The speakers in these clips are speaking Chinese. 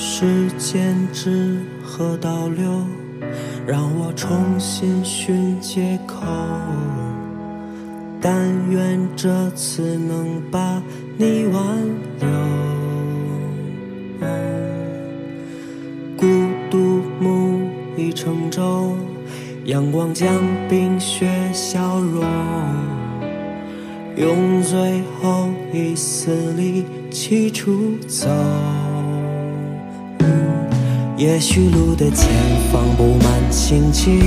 时间之河倒流，让我重新寻借口。但愿这次能把你挽留。孤独木已成舟，阳光将冰雪消融，用最后一丝力气出走。也许路的前方布满荆棘，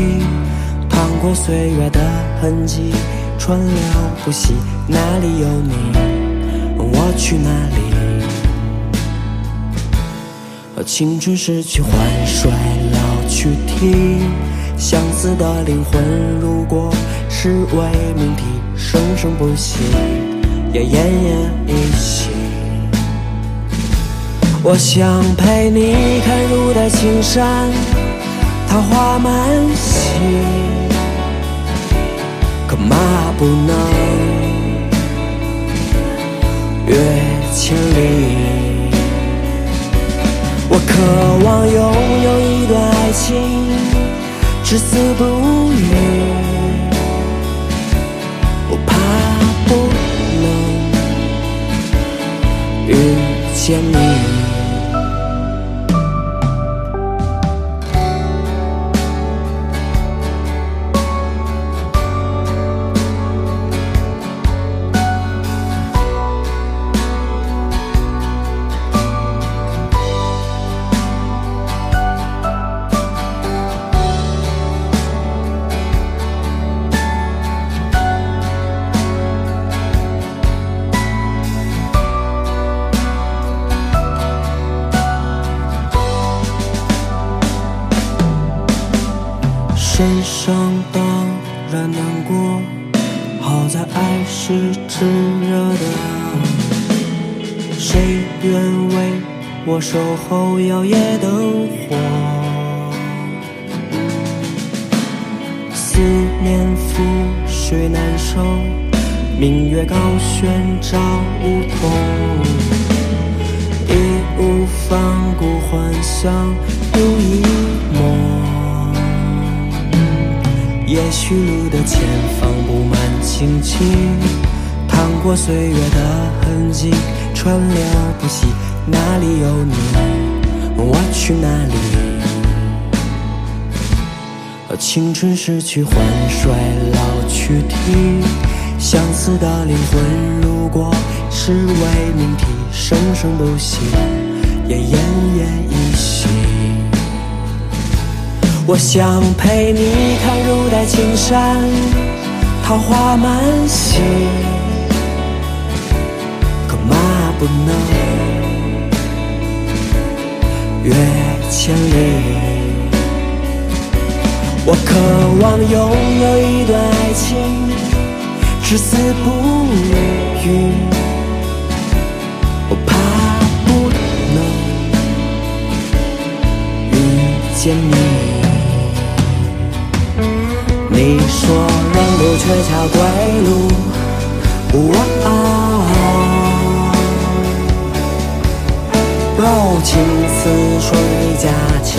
趟过岁月的痕迹。川流不息，哪里有你，我去哪里？青春失去换衰老去替，相似的灵魂，如果是伪命题，生生不息，也奄奄一息。我想陪你看入袋青山，桃花满溪。可马不能越千里。我渴望拥有一段爱情，至死不渝。我怕不能遇见你。然难过，好在爱是炙热的。谁愿为我守候摇曳灯火？思念覆水难收，明月高悬照梧桐，义无反顾幻想有一梦。也许路的前方布满荆棘，趟过岁月的痕迹，川流不息，哪里有你，我去哪里？青春逝去换衰老去替，相似的灵魂，如果是伪命题，生生不息，也奄奄一息。我想陪你看入袋青山，桃花满溪，可马不能越千里。我渴望拥有一段爱情，至死不渝。你说人路鹊桥归路，柔情似水佳期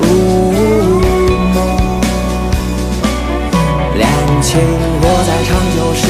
如梦，两情若在长久时，